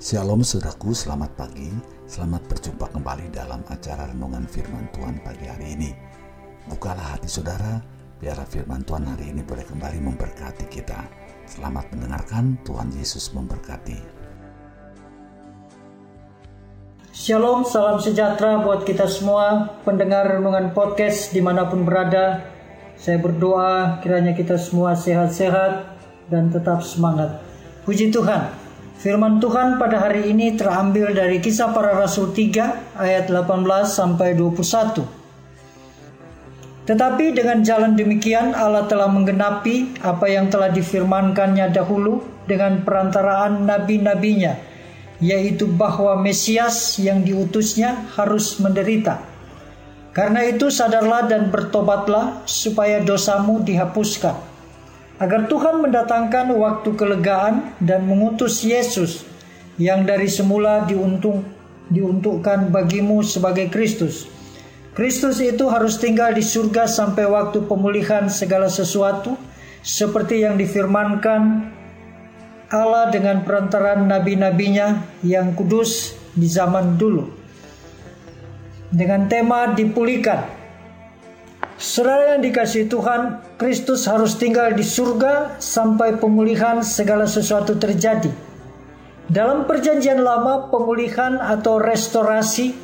Shalom saudaraku, selamat pagi. Selamat berjumpa kembali dalam acara renungan firman Tuhan pagi hari ini. Bukalah hati saudara, biar firman Tuhan hari ini boleh kembali memberkati kita. Selamat mendengarkan, Tuhan Yesus memberkati. Shalom, salam sejahtera buat kita semua pendengar renungan podcast di mana pun berada. Saya berdoa kiranya kita semua sehat-sehat dan tetap semangat. Puji Tuhan, Firman Tuhan pada hari ini terambil dari kisah para rasul 3 ayat 18 sampai 21. Tetapi dengan jalan demikian Allah telah menggenapi apa yang telah difirmankannya dahulu dengan perantaraan nabi-nabinya, yaitu bahwa Mesias yang diutusnya harus menderita. Karena itu sadarlah dan bertobatlah supaya dosamu dihapuskan agar Tuhan mendatangkan waktu kelegaan dan mengutus Yesus yang dari semula diuntung, diuntukkan bagimu sebagai Kristus. Kristus itu harus tinggal di surga sampai waktu pemulihan segala sesuatu seperti yang difirmankan Allah dengan perantaran nabi-nabinya yang kudus di zaman dulu. Dengan tema dipulihkan Saudara yang dikasih Tuhan, Kristus harus tinggal di surga sampai pemulihan segala sesuatu terjadi. Dalam perjanjian lama, pemulihan atau restorasi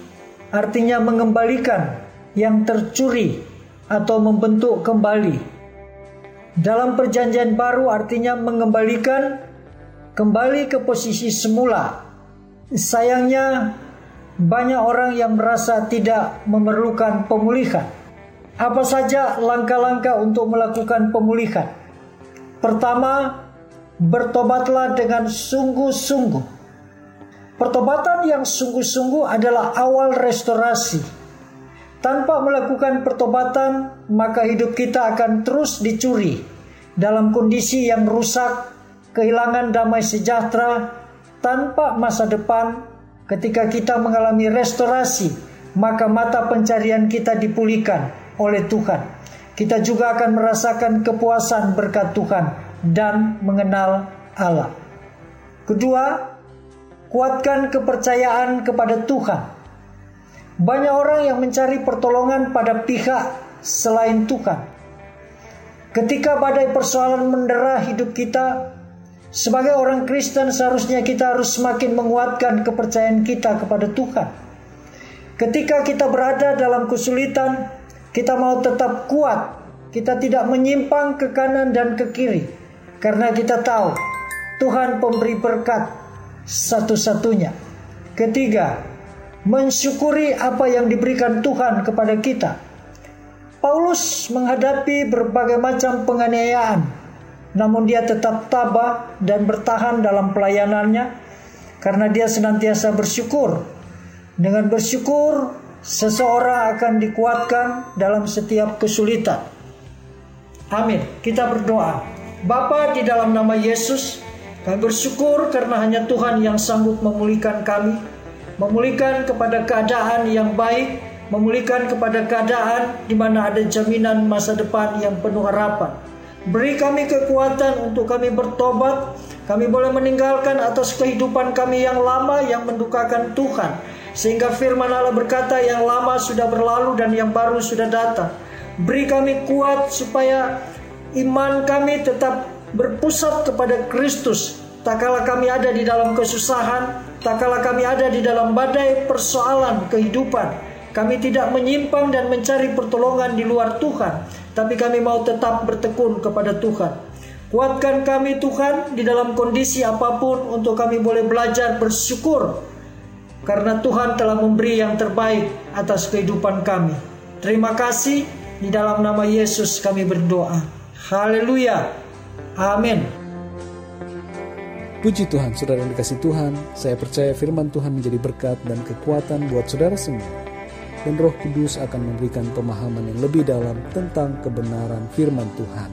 artinya mengembalikan yang tercuri atau membentuk kembali. Dalam perjanjian baru artinya mengembalikan kembali ke posisi semula. Sayangnya banyak orang yang merasa tidak memerlukan pemulihan apa saja langkah-langkah untuk melakukan pemulihan? Pertama, bertobatlah dengan sungguh-sungguh. Pertobatan yang sungguh-sungguh adalah awal restorasi. Tanpa melakukan pertobatan, maka hidup kita akan terus dicuri dalam kondisi yang rusak, kehilangan damai sejahtera, tanpa masa depan. Ketika kita mengalami restorasi, maka mata pencarian kita dipulihkan oleh Tuhan. Kita juga akan merasakan kepuasan berkat Tuhan dan mengenal Allah. Kedua, kuatkan kepercayaan kepada Tuhan. Banyak orang yang mencari pertolongan pada pihak selain Tuhan. Ketika badai persoalan mendera hidup kita, sebagai orang Kristen seharusnya kita harus semakin menguatkan kepercayaan kita kepada Tuhan. Ketika kita berada dalam kesulitan, kita mau tetap kuat. Kita tidak menyimpang ke kanan dan ke kiri. Karena kita tahu Tuhan pemberi berkat satu-satunya. Ketiga, mensyukuri apa yang diberikan Tuhan kepada kita. Paulus menghadapi berbagai macam penganiayaan, namun dia tetap tabah dan bertahan dalam pelayanannya karena dia senantiasa bersyukur. Dengan bersyukur, seseorang akan dikuatkan dalam setiap kesulitan. Amin. Kita berdoa. Bapa di dalam nama Yesus, kami bersyukur karena hanya Tuhan yang sanggup memulihkan kami, memulihkan kepada keadaan yang baik, memulihkan kepada keadaan di mana ada jaminan masa depan yang penuh harapan. Beri kami kekuatan untuk kami bertobat, kami boleh meninggalkan atas kehidupan kami yang lama yang mendukakan Tuhan sehingga firman Allah berkata yang lama sudah berlalu dan yang baru sudah datang. Beri kami kuat supaya iman kami tetap berpusat kepada Kristus. Tak kala kami ada di dalam kesusahan, tak kala kami ada di dalam badai persoalan kehidupan, kami tidak menyimpang dan mencari pertolongan di luar Tuhan, tapi kami mau tetap bertekun kepada Tuhan. Kuatkan kami Tuhan di dalam kondisi apa pun untuk kami boleh belajar bersyukur karena Tuhan telah memberi yang terbaik atas kehidupan kami. Terima kasih di dalam nama Yesus kami berdoa. Haleluya. Amin. Puji Tuhan, saudara yang dikasih Tuhan, saya percaya firman Tuhan menjadi berkat dan kekuatan buat saudara semua. Dan roh kudus akan memberikan pemahaman yang lebih dalam tentang kebenaran firman Tuhan.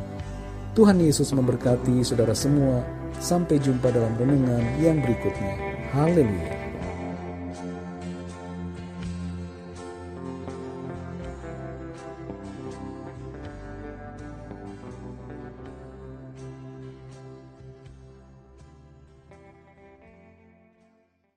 Tuhan Yesus memberkati saudara semua. Sampai jumpa dalam renungan yang berikutnya. Haleluya.